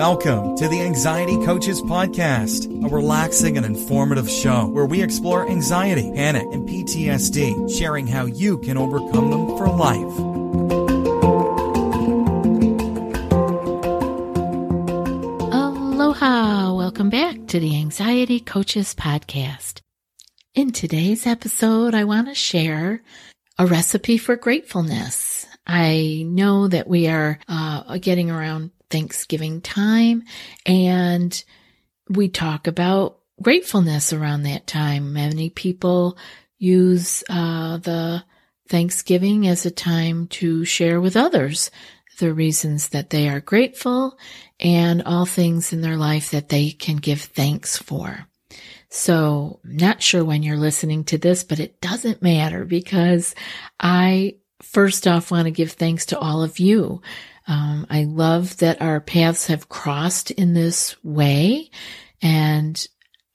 Welcome to the Anxiety Coaches Podcast, a relaxing and informative show where we explore anxiety, panic, and PTSD, sharing how you can overcome them for life. Aloha! Welcome back to the Anxiety Coaches Podcast. In today's episode, I want to share a recipe for gratefulness. I know that we are uh, getting around Thanksgiving time and we talk about gratefulness around that time. Many people use uh, the Thanksgiving as a time to share with others the reasons that they are grateful and all things in their life that they can give thanks for. So, not sure when you're listening to this, but it doesn't matter because I first off want to give thanks to all of you um, I love that our paths have crossed in this way. And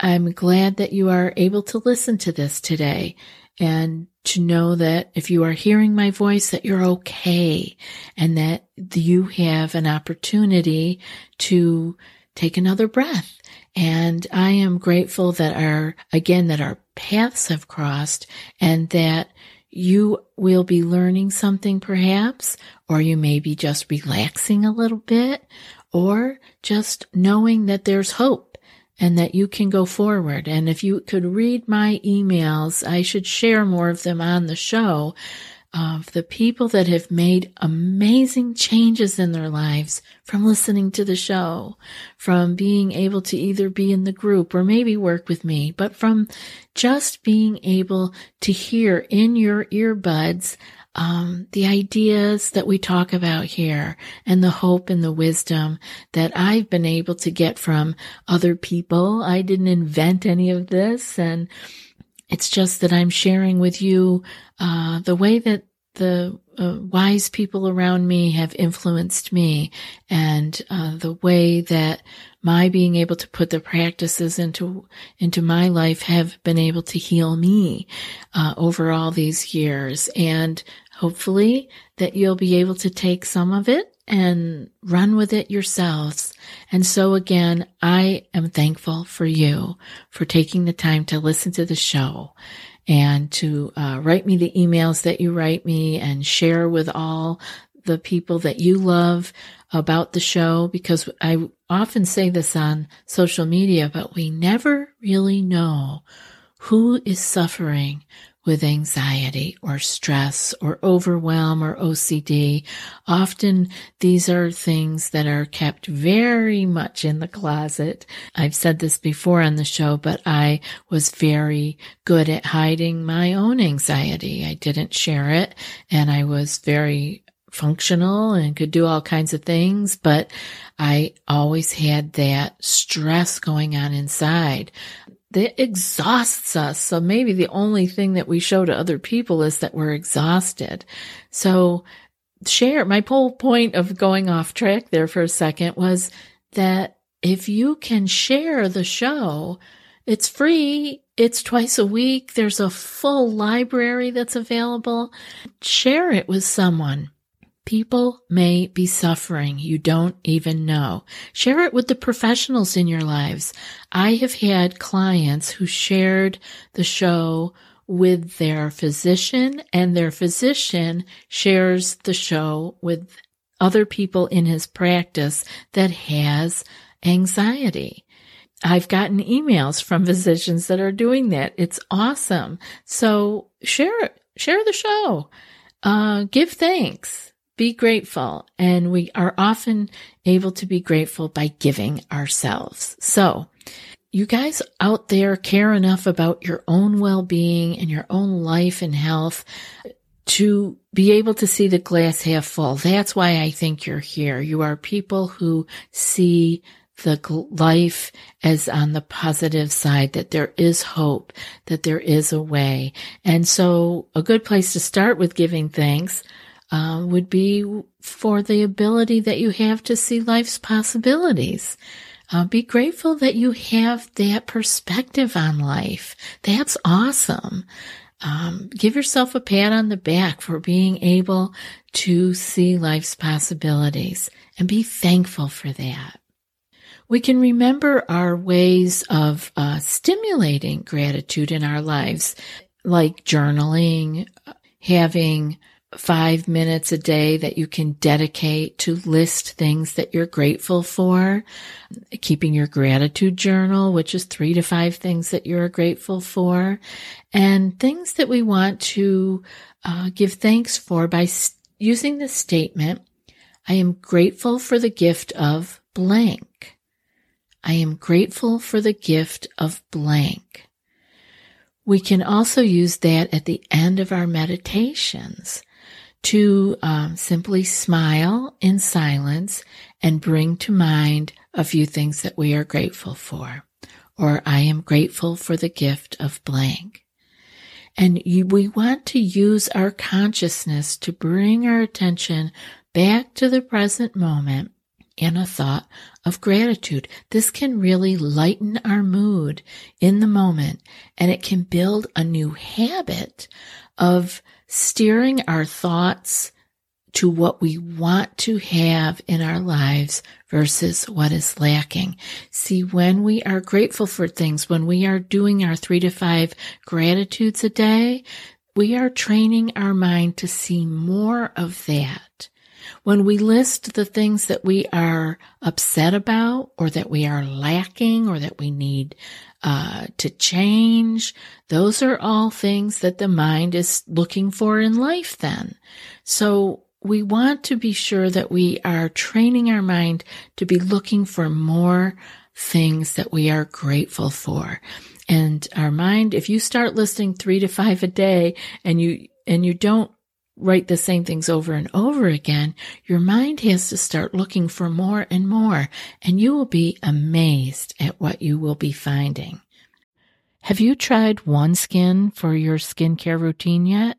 I'm glad that you are able to listen to this today and to know that if you are hearing my voice, that you're okay and that you have an opportunity to take another breath. And I am grateful that our, again, that our paths have crossed and that you will be learning something perhaps, or you may be just relaxing a little bit, or just knowing that there's hope and that you can go forward. And if you could read my emails, I should share more of them on the show of the people that have made amazing changes in their lives from listening to the show, from being able to either be in the group or maybe work with me, but from just being able to hear in your earbuds um, the ideas that we talk about here and the hope and the wisdom that I've been able to get from other people. I didn't invent any of this and it's just that I'm sharing with you uh, the way that the uh, wise people around me have influenced me and uh, the way that my being able to put the practices into into my life have been able to heal me uh, over all these years and hopefully that you'll be able to take some of it and run with it yourselves. And so again, I am thankful for you for taking the time to listen to the show and to uh, write me the emails that you write me and share with all the people that you love about the show because I often say this on social media, but we never really know who is suffering with anxiety or stress or overwhelm or OCD. Often these are things that are kept very much in the closet. I've said this before on the show, but I was very good at hiding my own anxiety. I didn't share it and I was very functional and could do all kinds of things, but I always had that stress going on inside that exhausts us. So maybe the only thing that we show to other people is that we're exhausted. So share my whole point of going off track there for a second was that if you can share the show, it's free. It's twice a week. There's a full library that's available. Share it with someone. People may be suffering you don't even know. Share it with the professionals in your lives. I have had clients who shared the show with their physician and their physician shares the show with other people in his practice that has anxiety. I've gotten emails from physicians that are doing that. It's awesome. So share, share the show. Uh, give thanks be grateful. And we are often able to be grateful by giving ourselves. So you guys out there care enough about your own well-being and your own life and health to be able to see the glass half full. That's why I think you're here. You are people who see the life as on the positive side, that there is hope, that there is a way. And so a good place to start with giving thanks uh, would be for the ability that you have to see life's possibilities. Uh, be grateful that you have that perspective on life. That's awesome. Um, give yourself a pat on the back for being able to see life's possibilities and be thankful for that. We can remember our ways of uh, stimulating gratitude in our lives, like journaling, having five minutes a day that you can dedicate to list things that you're grateful for, keeping your gratitude journal, which is three to five things that you're grateful for, and things that we want to uh, give thanks for by st- using the statement, I am grateful for the gift of blank. I am grateful for the gift of blank. We can also use that at the end of our meditations to um, simply smile in silence and bring to mind a few things that we are grateful for. Or I am grateful for the gift of blank. And you, we want to use our consciousness to bring our attention back to the present moment in a thought of gratitude. This can really lighten our mood in the moment and it can build a new habit of steering our thoughts to what we want to have in our lives versus what is lacking. See, when we are grateful for things, when we are doing our three to five gratitudes a day, we are training our mind to see more of that. When we list the things that we are upset about or that we are lacking or that we need uh, to change, those are all things that the mind is looking for in life then. So we want to be sure that we are training our mind to be looking for more things that we are grateful for. And our mind, if you start listing three to five a day and you, and you don't write the same things over and over again, your mind has to start looking for more and more, and you will be amazed at what you will be finding. Have you tried OneSkin for your skincare routine yet?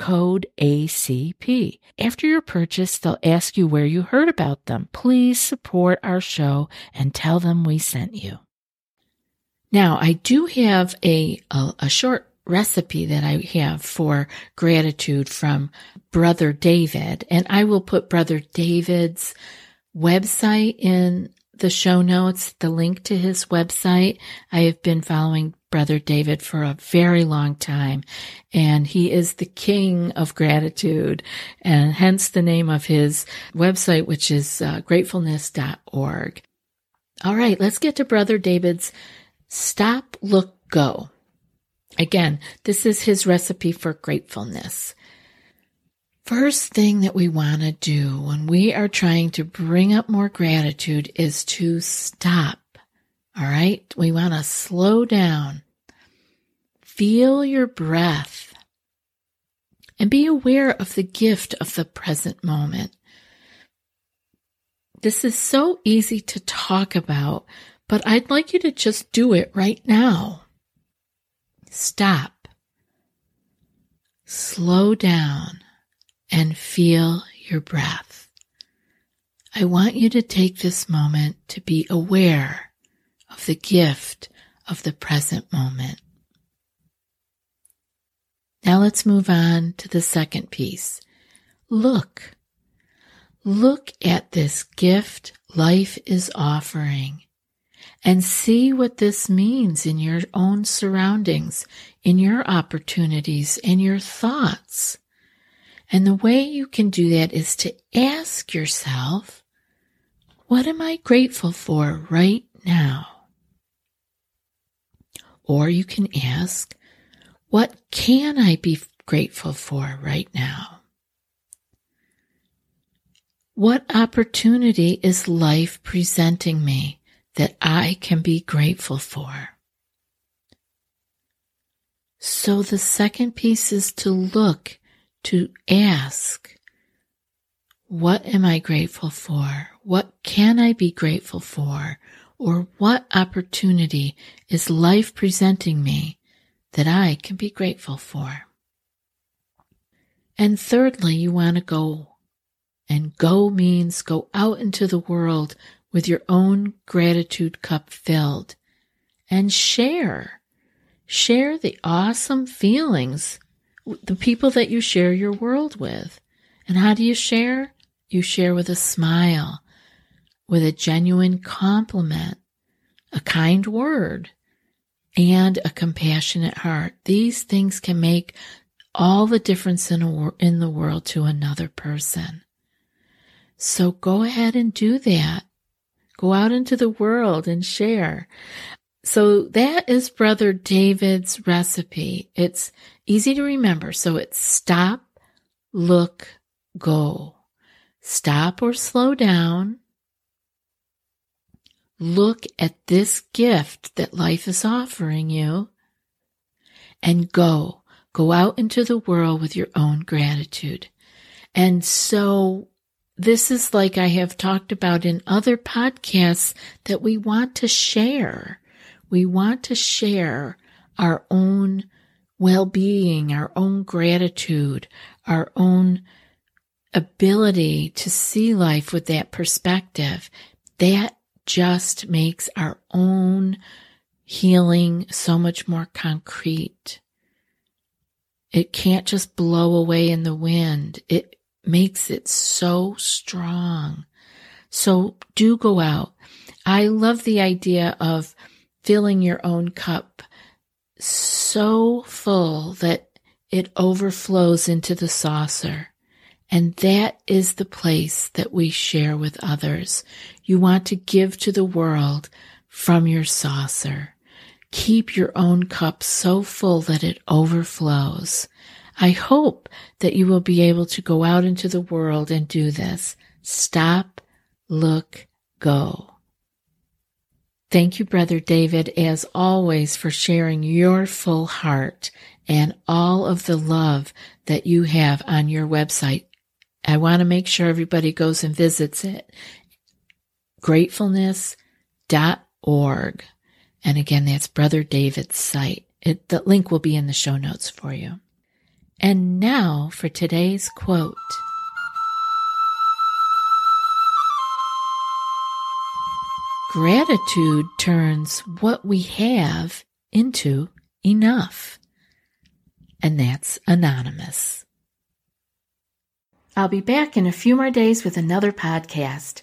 code ACP. After your purchase, they'll ask you where you heard about them. Please support our show and tell them we sent you. Now, I do have a, a, a short recipe that I have for gratitude from Brother David, and I will put Brother David's website in the show notes, the link to his website. I have been following Brother David for a very long time, and he is the king of gratitude, and hence the name of his website, which is uh, gratefulness.org. All right, let's get to Brother David's Stop, Look, Go. Again, this is his recipe for gratefulness. First thing that we want to do when we are trying to bring up more gratitude is to stop. All right. We want to slow down. Feel your breath and be aware of the gift of the present moment. This is so easy to talk about, but I'd like you to just do it right now. Stop. Slow down and feel your breath. I want you to take this moment to be aware of the gift of the present moment. Now let's move on to the second piece. Look. Look at this gift life is offering and see what this means in your own surroundings, in your opportunities, and your thoughts. And the way you can do that is to ask yourself, what am I grateful for right now? Or you can ask, what can I be grateful for right now? What opportunity is life presenting me that I can be grateful for? So the second piece is to look, to ask, what am I grateful for? What can I be grateful for? Or what opportunity is life presenting me that I can be grateful for? And thirdly, you want to go. And go means go out into the world with your own gratitude cup filled and share. Share the awesome feelings, the people that you share your world with. And how do you share? You share with a smile, with a genuine compliment, a kind word, and a compassionate heart. These things can make all the difference in, a, in the world to another person. So go ahead and do that. Go out into the world and share. So that is Brother David's recipe. It's easy to remember. So it's stop, look, go. Stop or slow down. Look at this gift that life is offering you and go. Go out into the world with your own gratitude. And so this is like I have talked about in other podcasts that we want to share. We want to share our own well-being, our own gratitude, our own ability to see life with that perspective. That just makes our own healing so much more concrete. It can't just blow away in the wind. It makes it so strong. So do go out. I love the idea of filling your own cup so full that it overflows into the saucer. And that is the place that we share with others. You want to give to the world from your saucer. Keep your own cup so full that it overflows. I hope that you will be able to go out into the world and do this. Stop, look, go. Thank you, Brother David, as always, for sharing your full heart and all of the love that you have on your website. I want to make sure everybody goes and visits it. Gratefulness.org. And again, that's Brother David's site. It, the link will be in the show notes for you. And now for today's quote. Gratitude turns what we have into enough. And that's anonymous. I'll be back in a few more days with another podcast.